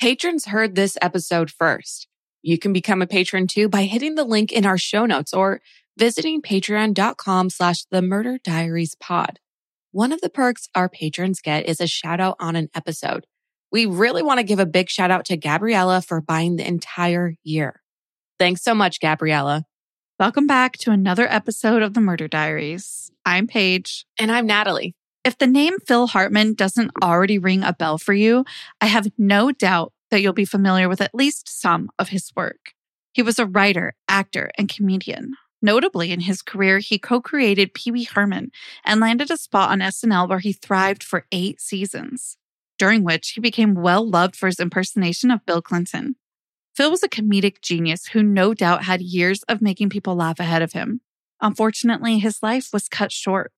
Patrons heard this episode first. You can become a patron too by hitting the link in our show notes or visiting patreon.com slash the murder diaries pod. One of the perks our patrons get is a shout out on an episode. We really want to give a big shout out to Gabriella for buying the entire year. Thanks so much, Gabriella. Welcome back to another episode of the Murder Diaries. I'm Paige. And I'm Natalie. If the name Phil Hartman doesn't already ring a bell for you, I have no doubt that you'll be familiar with at least some of his work. He was a writer, actor, and comedian. Notably, in his career, he co created Pee Wee Herman and landed a spot on SNL where he thrived for eight seasons, during which he became well loved for his impersonation of Bill Clinton. Phil was a comedic genius who no doubt had years of making people laugh ahead of him. Unfortunately, his life was cut short.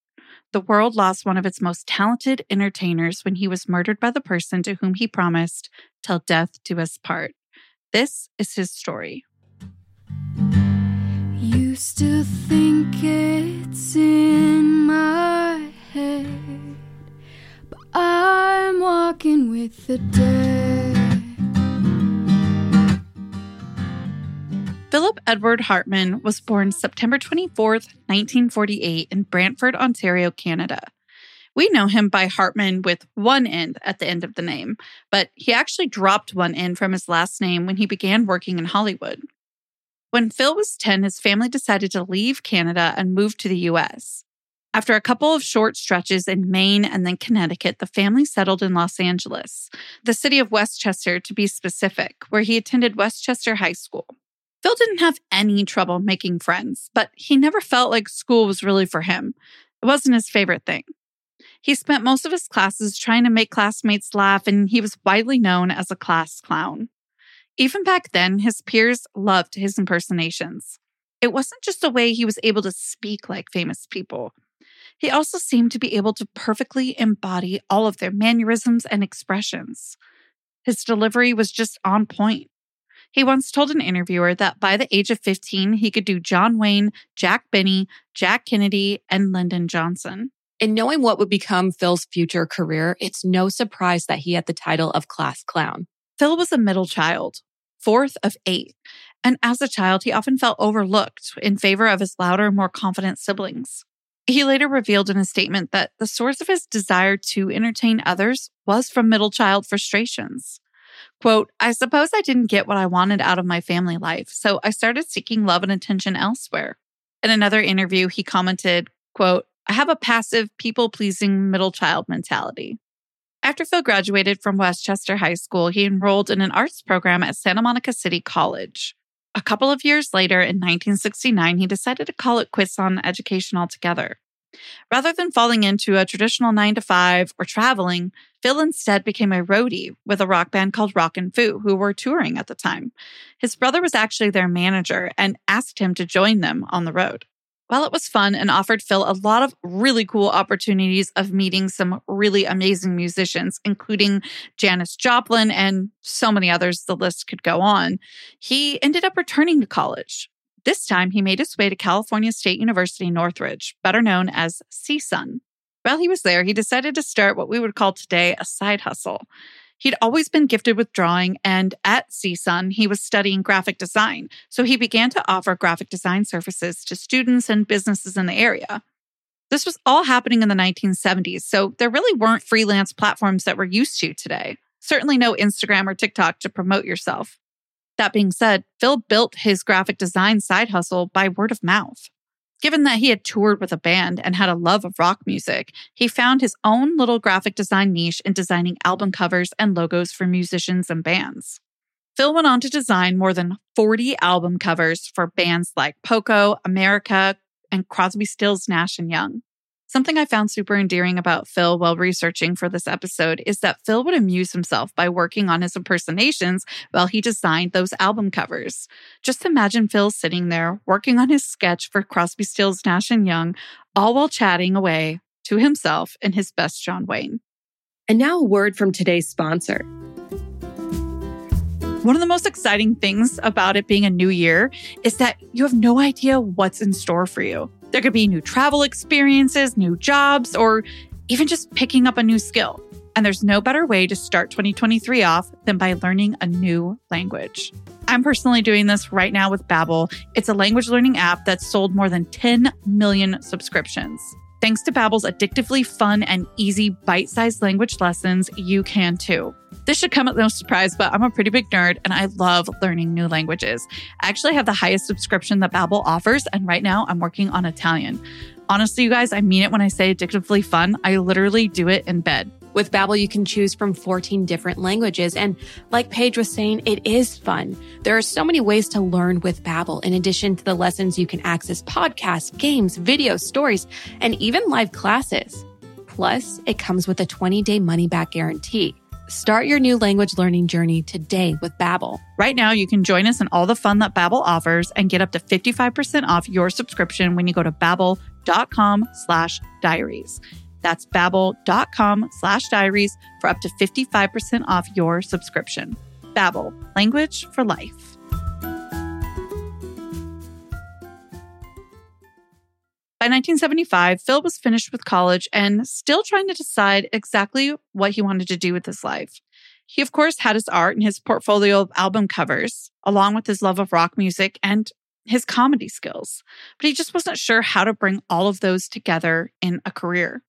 The world lost one of its most talented entertainers when he was murdered by the person to whom he promised, till death do us part. This is his story. Used to think it's in my head, but I'm walking with the dead. Philip Edward Hartman was born September 24th, 1948, in Brantford, Ontario, Canada. We know him by Hartman with one N at the end of the name, but he actually dropped one N from his last name when he began working in Hollywood. When Phil was 10, his family decided to leave Canada and move to the US. After a couple of short stretches in Maine and then Connecticut, the family settled in Los Angeles, the city of Westchester to be specific, where he attended Westchester High School. Phil didn't have any trouble making friends, but he never felt like school was really for him. It wasn't his favorite thing. He spent most of his classes trying to make classmates laugh, and he was widely known as a class clown. Even back then, his peers loved his impersonations. It wasn't just a way he was able to speak like famous people. He also seemed to be able to perfectly embody all of their mannerisms and expressions. His delivery was just on point. He once told an interviewer that by the age of 15, he could do John Wayne, Jack Benny, Jack Kennedy, and Lyndon Johnson. And knowing what would become Phil's future career, it's no surprise that he had the title of class clown. Phil was a middle child, fourth of eight. And as a child, he often felt overlooked in favor of his louder, more confident siblings. He later revealed in a statement that the source of his desire to entertain others was from middle child frustrations. Quote, I suppose I didn't get what I wanted out of my family life, so I started seeking love and attention elsewhere. In another interview, he commented, quote, I have a passive, people pleasing middle child mentality. After Phil graduated from Westchester High School, he enrolled in an arts program at Santa Monica City College. A couple of years later, in 1969, he decided to call it quits on education altogether. Rather than falling into a traditional nine to five or traveling, Phil instead became a roadie with a rock band called Rockin' Foo, who were touring at the time. His brother was actually their manager and asked him to join them on the road. While it was fun and offered Phil a lot of really cool opportunities of meeting some really amazing musicians, including Janis Joplin and so many others, the list could go on, he ended up returning to college. This time, he made his way to California State University Northridge, better known as CSUN. While he was there, he decided to start what we would call today a side hustle. He'd always been gifted with drawing, and at CSUN, he was studying graphic design. So he began to offer graphic design services to students and businesses in the area. This was all happening in the 1970s, so there really weren't freelance platforms that we're used to today. Certainly no Instagram or TikTok to promote yourself. That being said, Phil built his graphic design side hustle by word of mouth. Given that he had toured with a band and had a love of rock music, he found his own little graphic design niche in designing album covers and logos for musicians and bands. Phil went on to design more than 40 album covers for bands like Poco, America, and Crosby, Stills, Nash and Young. Something I found super endearing about Phil while researching for this episode is that Phil would amuse himself by working on his impersonations while he designed those album covers. Just imagine Phil sitting there working on his sketch for Crosby, Stills, Nash and Young, all while chatting away to himself in his best John Wayne. And now a word from today's sponsor. One of the most exciting things about it being a new year is that you have no idea what's in store for you. There could be new travel experiences, new jobs, or even just picking up a new skill. And there's no better way to start 2023 off than by learning a new language. I'm personally doing this right now with Babbel. It's a language learning app that's sold more than 10 million subscriptions. Thanks to Babbel's addictively fun and easy bite-sized language lessons, you can too. This should come at no surprise, but I'm a pretty big nerd and I love learning new languages. I actually have the highest subscription that Babbel offers, and right now I'm working on Italian. Honestly, you guys, I mean it when I say addictively fun. I literally do it in bed. With Babbel, you can choose from 14 different languages. And like Paige was saying, it is fun. There are so many ways to learn with Babbel. In addition to the lessons, you can access podcasts, games, videos, stories, and even live classes. Plus, it comes with a 20-day money-back guarantee. Start your new language learning journey today with Babbel. Right now, you can join us in all the fun that Babbel offers and get up to 55% off your subscription when you go to babbel.com slash diaries. That's babbel.com slash diaries for up to 55% off your subscription. Babbel, language for life. By 1975, Phil was finished with college and still trying to decide exactly what he wanted to do with his life. He, of course, had his art and his portfolio of album covers, along with his love of rock music and his comedy skills, but he just wasn't sure how to bring all of those together in a career.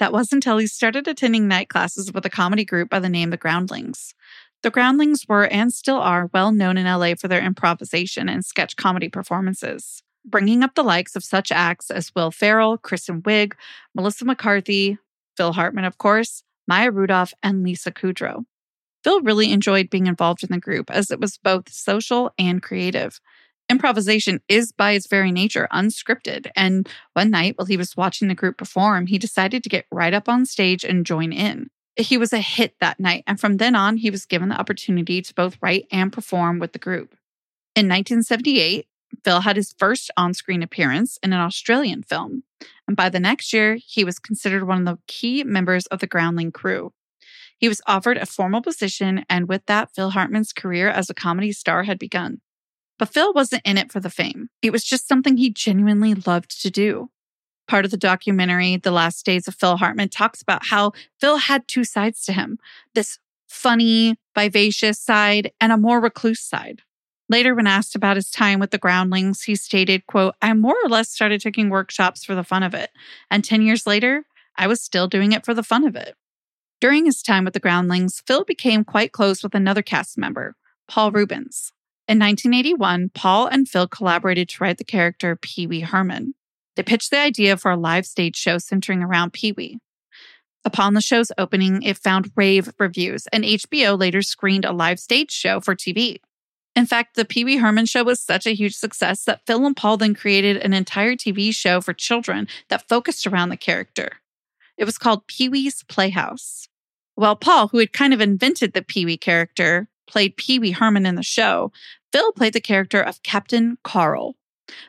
That was until he started attending night classes with a comedy group by the name The Groundlings. The Groundlings were and still are well known in LA for their improvisation and sketch comedy performances, bringing up the likes of such acts as Will Ferrell, Kristen Wiig, Melissa McCarthy, Phil Hartman, of course, Maya Rudolph, and Lisa Kudrow. Phil really enjoyed being involved in the group as it was both social and creative. Improvisation is by its very nature unscripted. And one night while he was watching the group perform, he decided to get right up on stage and join in. He was a hit that night. And from then on, he was given the opportunity to both write and perform with the group. In 1978, Phil had his first on screen appearance in an Australian film. And by the next year, he was considered one of the key members of the Groundling crew. He was offered a formal position, and with that, Phil Hartman's career as a comedy star had begun. But Phil wasn't in it for the fame. It was just something he genuinely loved to do. Part of the documentary, The Last Days of Phil Hartman, talks about how Phil had two sides to him this funny, vivacious side and a more recluse side. Later, when asked about his time with the groundlings, he stated, quote, I more or less started taking workshops for the fun of it. And 10 years later, I was still doing it for the fun of it. During his time with the groundlings, Phil became quite close with another cast member, Paul Reubens. In 1981, Paul and Phil collaborated to write the character Pee Wee Herman. They pitched the idea for a live stage show centering around Pee Wee. Upon the show's opening, it found rave reviews, and HBO later screened a live stage show for TV. In fact, the Pee Wee Herman show was such a huge success that Phil and Paul then created an entire TV show for children that focused around the character. It was called Pee Wee's Playhouse. While Paul, who had kind of invented the Pee Wee character, played Pee Wee Herman in the show, Phil played the character of Captain Carl.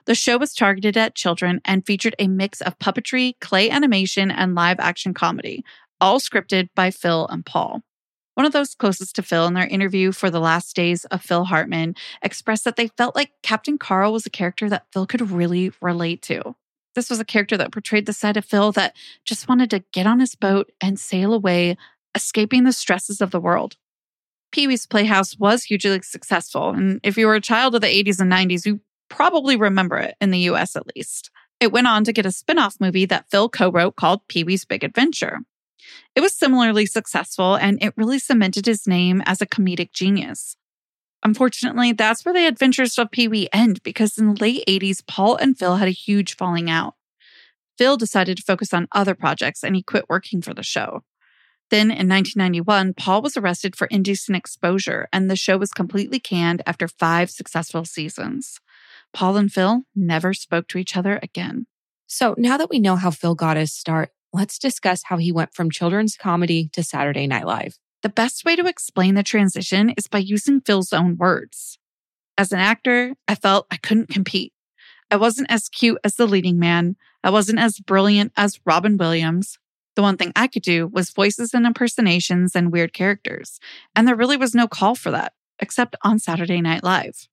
The show was targeted at children and featured a mix of puppetry, clay animation, and live action comedy, all scripted by Phil and Paul. One of those closest to Phil in their interview for The Last Days of Phil Hartman expressed that they felt like Captain Carl was a character that Phil could really relate to. This was a character that portrayed the side of Phil that just wanted to get on his boat and sail away, escaping the stresses of the world. Pee Wee's Playhouse was hugely successful. And if you were a child of the 80s and 90s, you probably remember it in the US at least. It went on to get a spin off movie that Phil co wrote called Pee Wee's Big Adventure. It was similarly successful and it really cemented his name as a comedic genius. Unfortunately, that's where the adventures of Pee Wee end because in the late 80s, Paul and Phil had a huge falling out. Phil decided to focus on other projects and he quit working for the show. Then in 1991, Paul was arrested for indecent exposure, and the show was completely canned after five successful seasons. Paul and Phil never spoke to each other again. So now that we know how Phil got his start, let's discuss how he went from children's comedy to Saturday Night Live. The best way to explain the transition is by using Phil's own words. As an actor, I felt I couldn't compete. I wasn't as cute as the leading man. I wasn't as brilliant as Robin Williams. The one thing I could do was voices and impersonations and weird characters. And there really was no call for that, except on Saturday Night Live.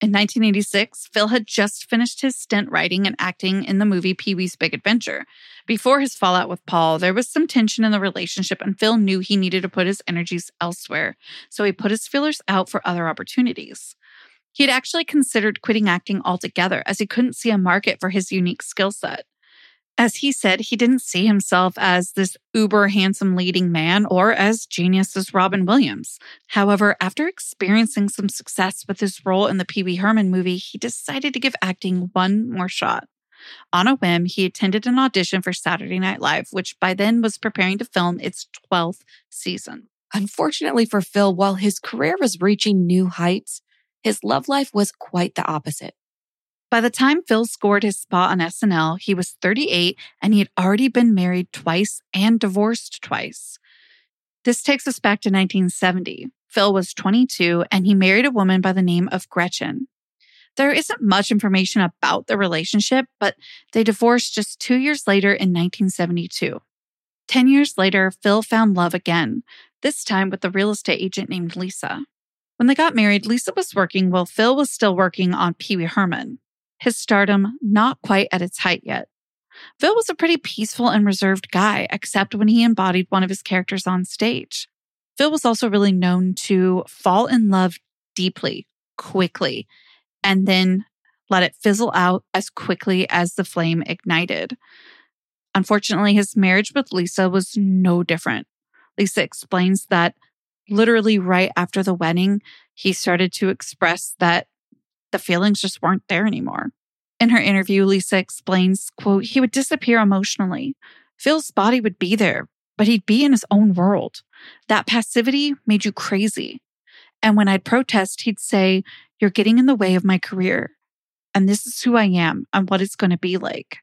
In 1986, Phil had just finished his stint writing and acting in the movie Pee Wee's Big Adventure. Before his fallout with Paul, there was some tension in the relationship, and Phil knew he needed to put his energies elsewhere, so he put his feelers out for other opportunities. He had actually considered quitting acting altogether as he couldn't see a market for his unique skill set. As he said, he didn't see himself as this uber handsome leading man or as genius as Robin Williams. However, after experiencing some success with his role in the Pee Wee Herman movie, he decided to give acting one more shot. On a whim, he attended an audition for Saturday Night Live, which by then was preparing to film its 12th season. Unfortunately for Phil, while his career was reaching new heights, his love life was quite the opposite. By the time Phil scored his spot on SNL, he was 38 and he had already been married twice and divorced twice. This takes us back to 1970. Phil was 22 and he married a woman by the name of Gretchen. There isn't much information about the relationship, but they divorced just two years later in 1972. Ten years later, Phil found love again, this time with a real estate agent named Lisa. When they got married, Lisa was working while Phil was still working on Pee Wee Herman his stardom not quite at its height yet. Phil was a pretty peaceful and reserved guy, except when he embodied one of his characters on stage. Phil was also really known to fall in love deeply, quickly, and then let it fizzle out as quickly as the flame ignited. Unfortunately, his marriage with Lisa was no different. Lisa explains that literally right after the wedding, he started to express that the feelings just weren't there anymore. In her interview, Lisa explains, quote, he would disappear emotionally. Phil's body would be there, but he'd be in his own world. That passivity made you crazy. And when I'd protest, he'd say, You're getting in the way of my career. And this is who I am and what it's going to be like.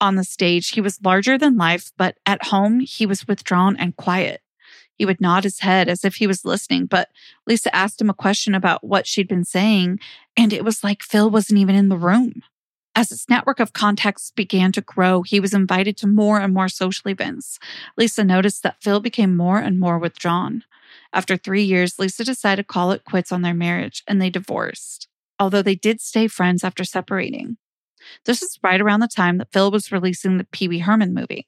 On the stage, he was larger than life, but at home, he was withdrawn and quiet. He would nod his head as if he was listening, but Lisa asked him a question about what she'd been saying, and it was like Phil wasn't even in the room. As his network of contacts began to grow, he was invited to more and more social events. Lisa noticed that Phil became more and more withdrawn. After three years, Lisa decided to call it quits on their marriage and they divorced, although they did stay friends after separating. This is right around the time that Phil was releasing the Pee Wee Herman movie,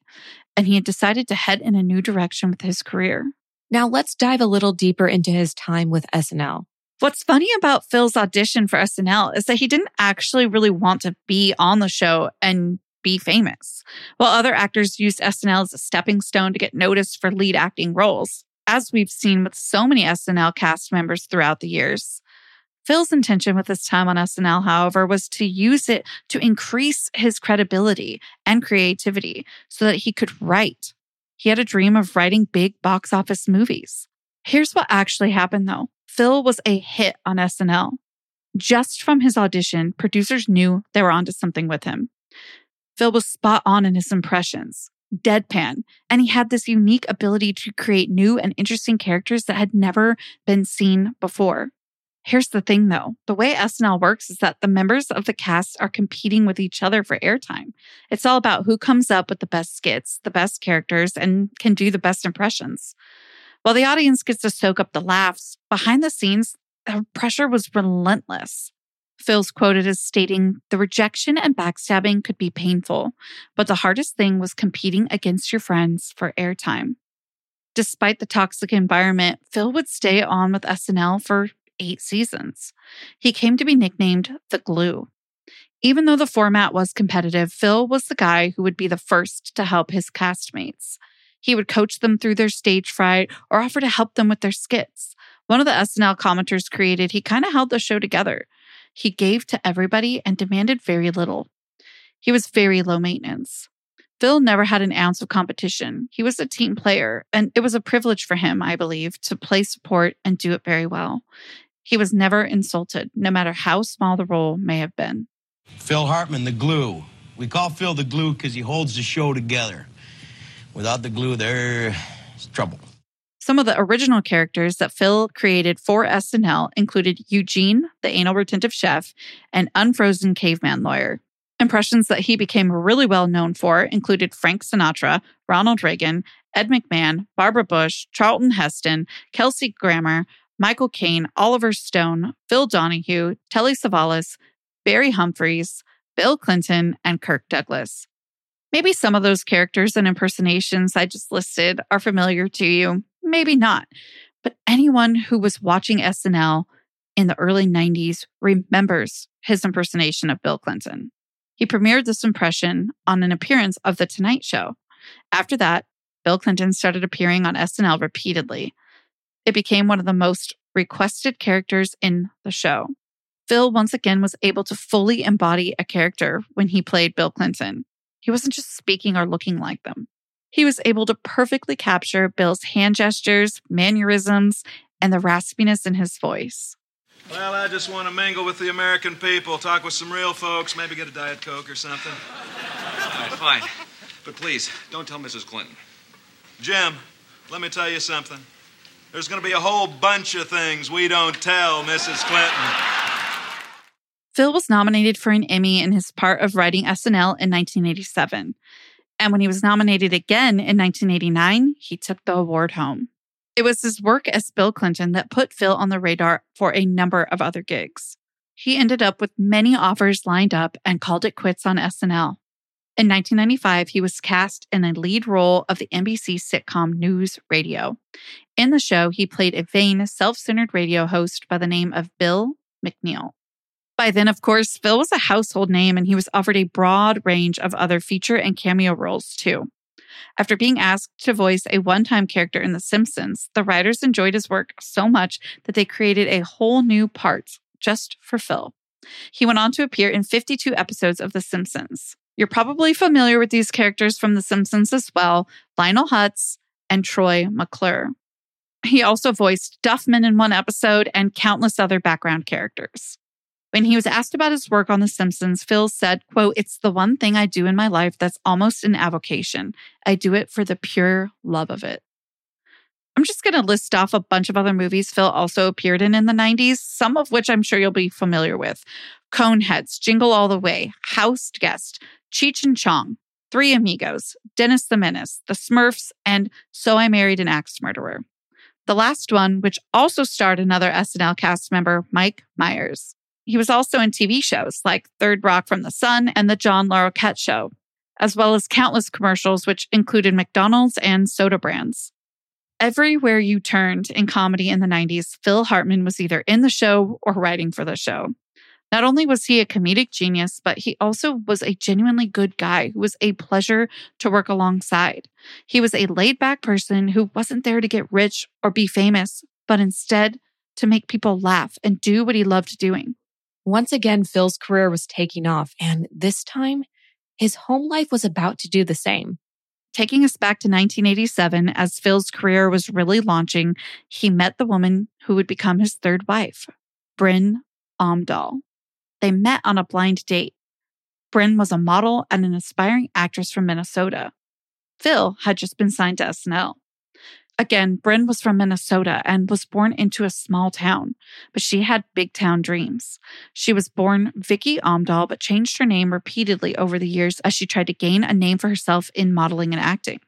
and he had decided to head in a new direction with his career. Now let's dive a little deeper into his time with SNL. What's funny about Phil's audition for SNL is that he didn't actually really want to be on the show and be famous. While other actors used SNL as a stepping stone to get noticed for lead acting roles, as we've seen with so many SNL cast members throughout the years. Phil's intention with his time on SNL, however, was to use it to increase his credibility and creativity so that he could write he had a dream of writing big box office movies. Here's what actually happened though Phil was a hit on SNL. Just from his audition, producers knew they were onto something with him. Phil was spot on in his impressions, deadpan, and he had this unique ability to create new and interesting characters that had never been seen before. Here's the thing though the way SNL works is that the members of the cast are competing with each other for airtime. It's all about who comes up with the best skits, the best characters, and can do the best impressions. While the audience gets to soak up the laughs, behind the scenes, the pressure was relentless. Phil's quoted as stating, The rejection and backstabbing could be painful, but the hardest thing was competing against your friends for airtime. Despite the toxic environment, Phil would stay on with SNL for eight seasons. He came to be nicknamed the glue. Even though the format was competitive, Phil was the guy who would be the first to help his castmates. He would coach them through their stage fright or offer to help them with their skits. One of the SNL commenters created, he kind of held the show together. He gave to everybody and demanded very little. He was very low maintenance. Phil never had an ounce of competition. He was a team player, and it was a privilege for him, I believe, to play support and do it very well. He was never insulted, no matter how small the role may have been. Phil Hartman, the glue. We call Phil the glue because he holds the show together. Without the glue, there's trouble. Some of the original characters that Phil created for SNL included Eugene, the anal retentive chef, and Unfrozen caveman lawyer. Impressions that he became really well known for included Frank Sinatra, Ronald Reagan, Ed McMahon, Barbara Bush, Charlton Heston, Kelsey Grammer, Michael Caine, Oliver Stone, Phil Donahue, Telly Savalas, Barry Humphries, Bill Clinton, and Kirk Douglas. Maybe some of those characters and impersonations I just listed are familiar to you, maybe not. But anyone who was watching SNL in the early 90s remembers his impersonation of Bill Clinton. He premiered this impression on an appearance of The Tonight Show. After that, Bill Clinton started appearing on SNL repeatedly. It became one of the most requested characters in the show. Phil once again was able to fully embody a character when he played Bill Clinton. He wasn't just speaking or looking like them. He was able to perfectly capture Bill's hand gestures, mannerisms, and the raspiness in his voice. Well, I just want to mingle with the American people, talk with some real folks, maybe get a Diet Coke or something. All right, fine. But please, don't tell Mrs. Clinton. Jim, let me tell you something. There's going to be a whole bunch of things we don't tell Mrs. Clinton. Phil was nominated for an Emmy in his part of writing SNL in 1987. And when he was nominated again in 1989, he took the award home. It was his work as Bill Clinton that put Phil on the radar for a number of other gigs. He ended up with many offers lined up and called it quits on SNL. In 1995, he was cast in a lead role of the NBC sitcom News Radio. In the show, he played a vain, self centered radio host by the name of Bill McNeil. By then, of course, Phil was a household name and he was offered a broad range of other feature and cameo roles too. After being asked to voice a one time character in The Simpsons, the writers enjoyed his work so much that they created a whole new part just for Phil. He went on to appear in 52 episodes of The Simpsons. You're probably familiar with these characters from The Simpsons as well Lionel Hutz and Troy McClure. He also voiced Duffman in one episode and countless other background characters. When he was asked about his work on The Simpsons, Phil said, quote, It's the one thing I do in my life that's almost an avocation. I do it for the pure love of it. I'm just going to list off a bunch of other movies Phil also appeared in in the 90s, some of which I'm sure you'll be familiar with Coneheads, Jingle All the Way, House Guest, Cheech and Chong, Three Amigos, Dennis the Menace, The Smurfs, and So I Married an Axe Murderer. The last one, which also starred another SNL cast member, Mike Myers. He was also in TV shows like Third Rock from the Sun and The John Larroquette Show, as well as countless commercials, which included McDonald's and soda brands. Everywhere you turned in comedy in the 90s, Phil Hartman was either in the show or writing for the show. Not only was he a comedic genius, but he also was a genuinely good guy who was a pleasure to work alongside. He was a laid back person who wasn't there to get rich or be famous, but instead to make people laugh and do what he loved doing. Once again, Phil's career was taking off, and this time, his home life was about to do the same. Taking us back to 1987, as Phil's career was really launching, he met the woman who would become his third wife, Brynn Omdahl. They met on a blind date. Brynn was a model and an aspiring actress from Minnesota. Phil had just been signed to SNL. Again, Brynn was from Minnesota and was born into a small town, but she had big town dreams. She was born Vicky Omdahl, but changed her name repeatedly over the years as she tried to gain a name for herself in modeling and acting.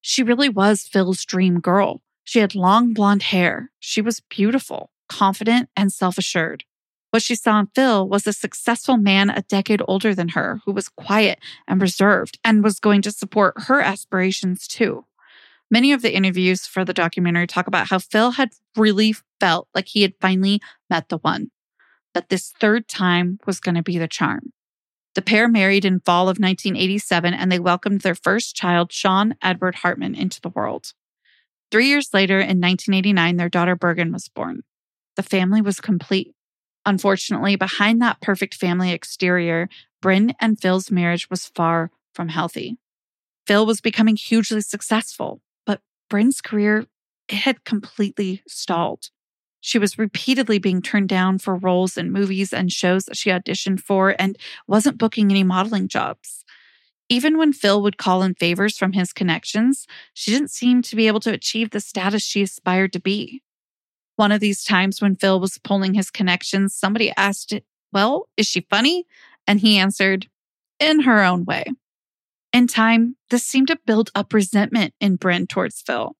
She really was Phil's dream girl. She had long blonde hair. She was beautiful, confident, and self assured. What she saw in Phil was a successful man a decade older than her who was quiet and reserved and was going to support her aspirations too. Many of the interviews for the documentary talk about how Phil had really felt like he had finally met the one, that this third time was going to be the charm. The pair married in fall of 1987 and they welcomed their first child, Sean Edward Hartman, into the world. Three years later, in 1989, their daughter Birgen was born. The family was complete. Unfortunately, behind that perfect family exterior, Brynn and Phil's marriage was far from healthy. Phil was becoming hugely successful, but Brynn's career had completely stalled. She was repeatedly being turned down for roles in movies and shows that she auditioned for and wasn't booking any modeling jobs. Even when Phil would call in favors from his connections, she didn't seem to be able to achieve the status she aspired to be. One of these times when Phil was pulling his connections, somebody asked, Well, is she funny? And he answered, In her own way. In time, this seemed to build up resentment in Brynn towards Phil.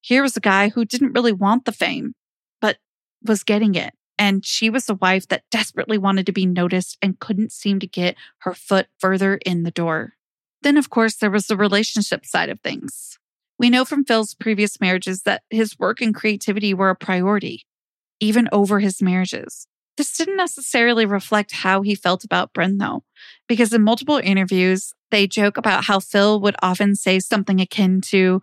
Here was a guy who didn't really want the fame, but was getting it. And she was a wife that desperately wanted to be noticed and couldn't seem to get her foot further in the door. Then, of course, there was the relationship side of things. We know from Phil's previous marriages that his work and creativity were a priority, even over his marriages. This didn't necessarily reflect how he felt about Brynn, though, because in multiple interviews, they joke about how Phil would often say something akin to,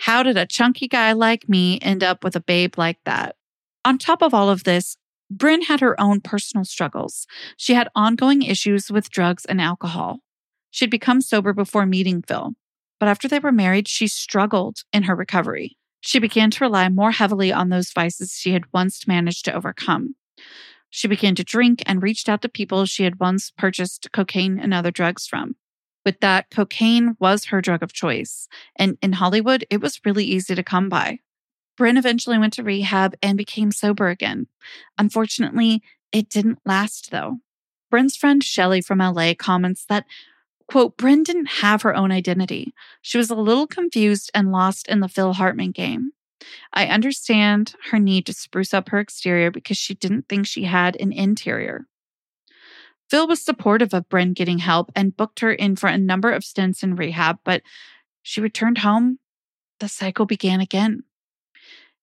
How did a chunky guy like me end up with a babe like that? On top of all of this, Brynn had her own personal struggles. She had ongoing issues with drugs and alcohol. She'd become sober before meeting Phil, but after they were married, she struggled in her recovery. She began to rely more heavily on those vices she had once managed to overcome. She began to drink and reached out to people she had once purchased cocaine and other drugs from. With that, cocaine was her drug of choice. And in Hollywood, it was really easy to come by. Brynn eventually went to rehab and became sober again. Unfortunately, it didn't last though. Brynn's friend Shelly from LA comments that, quote, Brynn didn't have her own identity. She was a little confused and lost in the Phil Hartman game. I understand her need to spruce up her exterior because she didn't think she had an interior. Phil was supportive of Brynn getting help and booked her in for a number of stints in rehab, but she returned home. The cycle began again.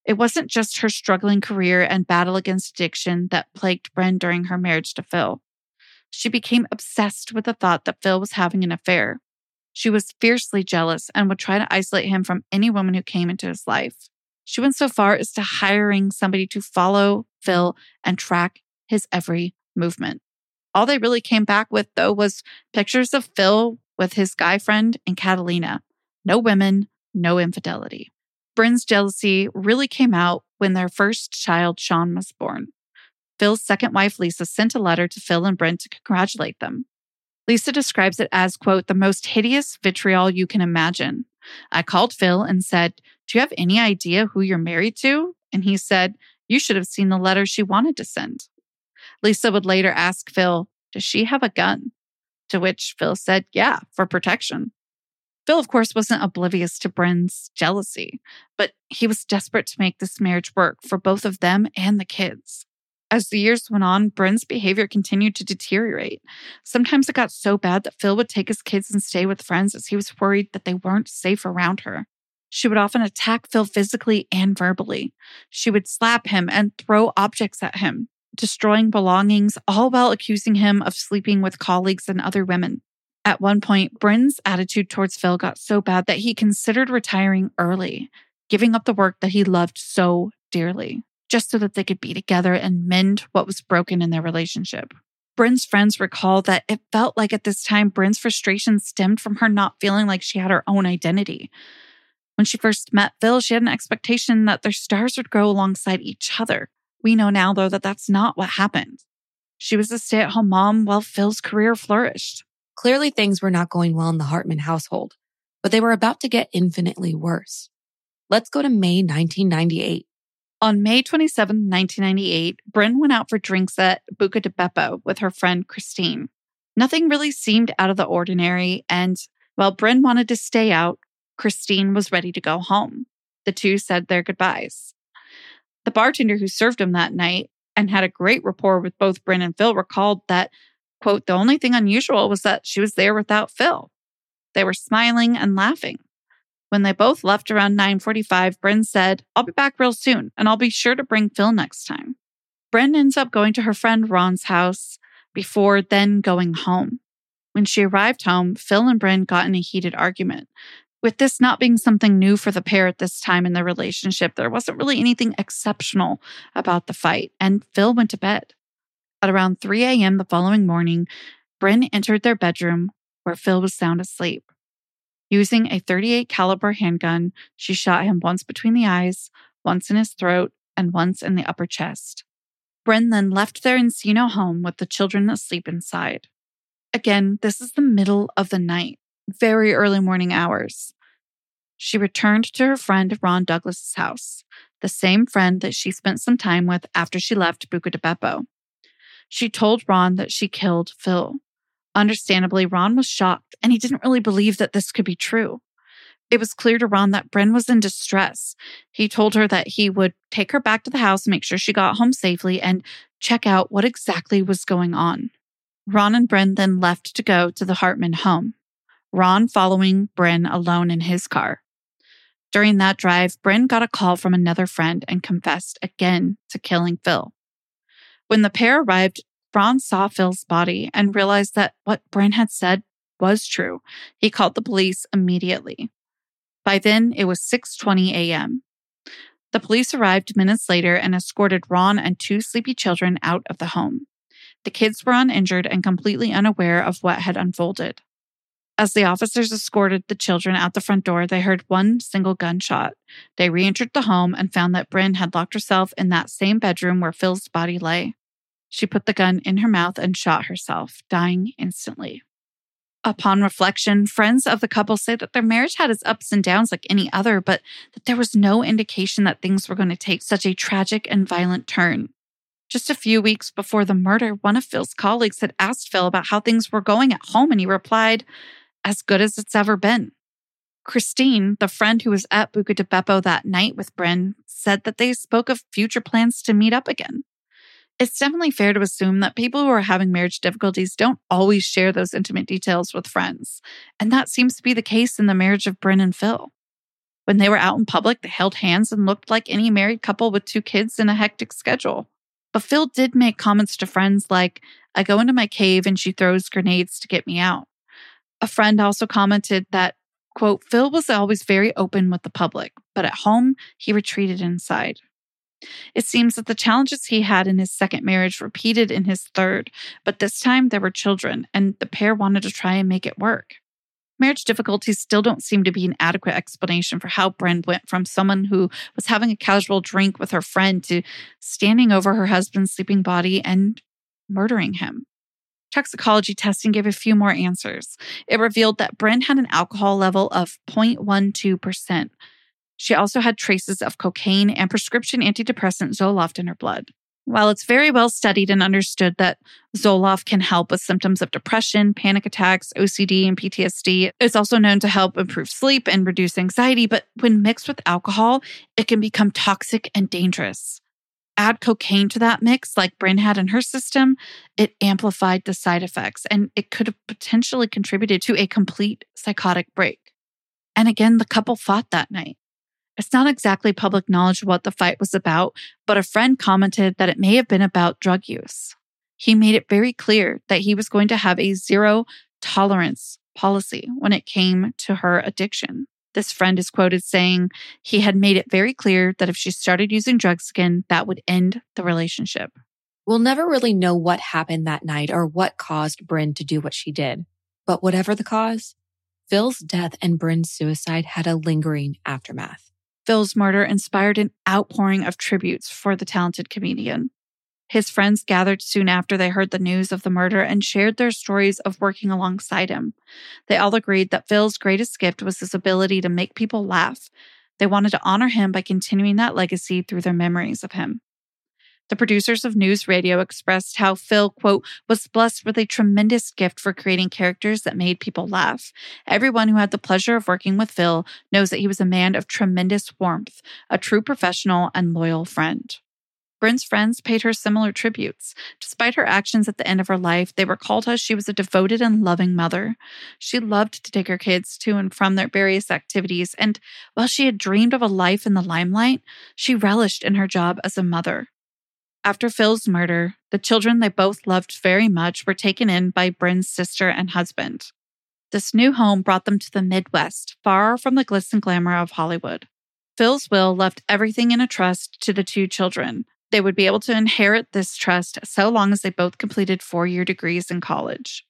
It wasn't just her struggling career and battle against addiction that plagued Brynn during her marriage to Phil. She became obsessed with the thought that Phil was having an affair. She was fiercely jealous and would try to isolate him from any woman who came into his life. She went so far as to hiring somebody to follow Phil and track his every movement. All they really came back with, though, was pictures of Phil with his guy friend and Catalina. No women, no infidelity. Brynn's jealousy really came out when their first child, Sean, was born. Phil's second wife, Lisa, sent a letter to Phil and Brynn to congratulate them. Lisa describes it as, quote, the most hideous vitriol you can imagine. I called Phil and said, Do you have any idea who you're married to? And he said, You should have seen the letter she wanted to send. Lisa would later ask Phil, Does she have a gun? To which Phil said, Yeah, for protection. Phil, of course, wasn't oblivious to Brynn's jealousy, but he was desperate to make this marriage work for both of them and the kids. As the years went on, Brynn's behavior continued to deteriorate. Sometimes it got so bad that Phil would take his kids and stay with friends as he was worried that they weren't safe around her. She would often attack Phil physically and verbally. She would slap him and throw objects at him, destroying belongings, all while accusing him of sleeping with colleagues and other women. At one point, Brynn's attitude towards Phil got so bad that he considered retiring early, giving up the work that he loved so dearly just so that they could be together and mend what was broken in their relationship. Brynn's friends recall that it felt like at this time, Brynn's frustration stemmed from her not feeling like she had her own identity. When she first met Phil, she had an expectation that their stars would grow alongside each other. We know now, though, that that's not what happened. She was a stay at home mom while Phil's career flourished. Clearly, things were not going well in the Hartman household, but they were about to get infinitely worse. Let's go to May 1998. On May 27, 1998, Brynn went out for drinks at Buca di Beppo with her friend Christine. Nothing really seemed out of the ordinary, and while Brynn wanted to stay out, Christine was ready to go home. The two said their goodbyes. The bartender who served them that night and had a great rapport with both Brynn and Phil recalled that, quote, the only thing unusual was that she was there without Phil. They were smiling and laughing. When they both left around 9:45, Brynn said, "I'll be back real soon, and I'll be sure to bring Phil next time." Brynn ends up going to her friend Ron's house before then going home. When she arrived home, Phil and Brynn got in a heated argument. With this not being something new for the pair at this time in their relationship, there wasn't really anything exceptional about the fight, and Phil went to bed. At around 3 a.m. the following morning, Brynn entered their bedroom where Phil was sound asleep. Using a 38 caliber handgun, she shot him once between the eyes, once in his throat, and once in the upper chest. Brynn then left their Encino home with the children asleep inside. Again, this is the middle of the night, very early morning hours. She returned to her friend Ron Douglas's house, the same friend that she spent some time with after she left Buca di Beppo. She told Ron that she killed Phil. Understandably, Ron was shocked and he didn't really believe that this could be true. It was clear to Ron that Brynn was in distress. He told her that he would take her back to the house, make sure she got home safely, and check out what exactly was going on. Ron and Brynn then left to go to the Hartman home, Ron following Brynn alone in his car. During that drive, Brynn got a call from another friend and confessed again to killing Phil. When the pair arrived, Ron saw Phil's body and realized that what Brynn had said was true. He called the police immediately. By then, it was 6:20 a.m. The police arrived minutes later and escorted Ron and two sleepy children out of the home. The kids were uninjured and completely unaware of what had unfolded. As the officers escorted the children out the front door, they heard one single gunshot. They re entered the home and found that Brynn had locked herself in that same bedroom where Phil's body lay. She put the gun in her mouth and shot herself, dying instantly. Upon reflection, friends of the couple say that their marriage had its ups and downs like any other, but that there was no indication that things were going to take such a tragic and violent turn. Just a few weeks before the murder, one of Phil's colleagues had asked Phil about how things were going at home, and he replied, as good as it's ever been. Christine, the friend who was at Buca di Beppo that night with Brynn, said that they spoke of future plans to meet up again. It's definitely fair to assume that people who are having marriage difficulties don't always share those intimate details with friends. And that seems to be the case in the marriage of Brynn and Phil. When they were out in public, they held hands and looked like any married couple with two kids in a hectic schedule. But Phil did make comments to friends like, I go into my cave and she throws grenades to get me out. A friend also commented that, quote, Phil was always very open with the public, but at home, he retreated inside. It seems that the challenges he had in his second marriage repeated in his third, but this time there were children, and the pair wanted to try and make it work. Marriage difficulties still don't seem to be an adequate explanation for how Brynn went from someone who was having a casual drink with her friend to standing over her husband's sleeping body and murdering him. Toxicology testing gave a few more answers. It revealed that Brynn had an alcohol level of 0.12%. She also had traces of cocaine and prescription antidepressant Zoloft in her blood. While it's very well studied and understood that Zoloft can help with symptoms of depression, panic attacks, OCD, and PTSD, it's also known to help improve sleep and reduce anxiety. But when mixed with alcohol, it can become toxic and dangerous add cocaine to that mix, like Brynn had in her system, it amplified the side effects and it could have potentially contributed to a complete psychotic break. And again, the couple fought that night. It's not exactly public knowledge what the fight was about, but a friend commented that it may have been about drug use. He made it very clear that he was going to have a zero tolerance policy when it came to her addiction. This friend is quoted saying he had made it very clear that if she started using drugs again, that would end the relationship. We'll never really know what happened that night or what caused Brynn to do what she did. But whatever the cause, Phil's death and Brynn's suicide had a lingering aftermath. Phil's murder inspired an outpouring of tributes for the talented comedian. His friends gathered soon after they heard the news of the murder and shared their stories of working alongside him. They all agreed that Phil's greatest gift was his ability to make people laugh. They wanted to honor him by continuing that legacy through their memories of him. The producers of News Radio expressed how Phil, quote, was blessed with a tremendous gift for creating characters that made people laugh. Everyone who had the pleasure of working with Phil knows that he was a man of tremendous warmth, a true professional and loyal friend. Brynn's friends paid her similar tributes. Despite her actions at the end of her life, they recalled how she was a devoted and loving mother. She loved to take her kids to and from their various activities, and while she had dreamed of a life in the limelight, she relished in her job as a mother. After Phil's murder, the children they both loved very much were taken in by Brynn's sister and husband. This new home brought them to the Midwest, far from the glitz and glamour of Hollywood. Phil's will left everything in a trust to the two children, they would be able to inherit this trust so long as they both completed four year degrees in college.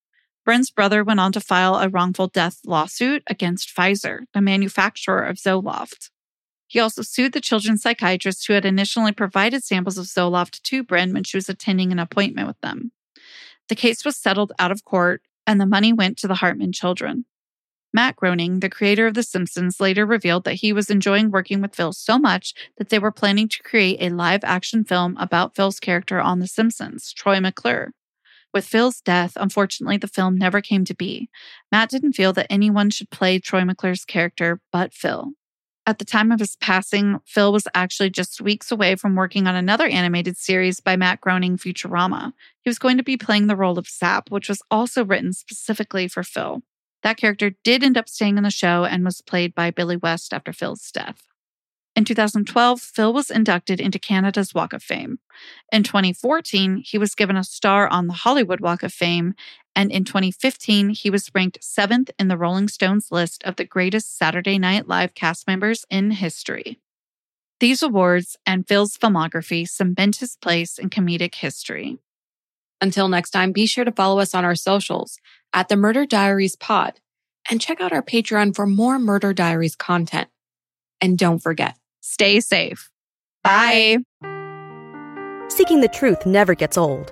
Brynn's brother went on to file a wrongful death lawsuit against Pfizer, the manufacturer of Zoloft. He also sued the children's psychiatrist who had initially provided samples of Zoloft to Brynn when she was attending an appointment with them. The case was settled out of court, and the money went to the Hartman children. Matt Groening, the creator of The Simpsons, later revealed that he was enjoying working with Phil so much that they were planning to create a live action film about Phil's character on The Simpsons, Troy McClure. With Phil's death, unfortunately, the film never came to be. Matt didn't feel that anyone should play Troy McClure's character but Phil. At the time of his passing, Phil was actually just weeks away from working on another animated series by Matt Groening, Futurama. He was going to be playing the role of Zapp, which was also written specifically for Phil. That character did end up staying in the show and was played by Billy West after Phil's death. In 2012, Phil was inducted into Canada's Walk of Fame. In 2014, he was given a star on the Hollywood Walk of Fame. And in 2015, he was ranked seventh in the Rolling Stones list of the greatest Saturday Night Live cast members in history. These awards and Phil's filmography cement his place in comedic history. Until next time, be sure to follow us on our socials at the Murder Diaries Pod and check out our Patreon for more Murder Diaries content. And don't forget, Stay safe. Bye. Seeking the truth never gets old.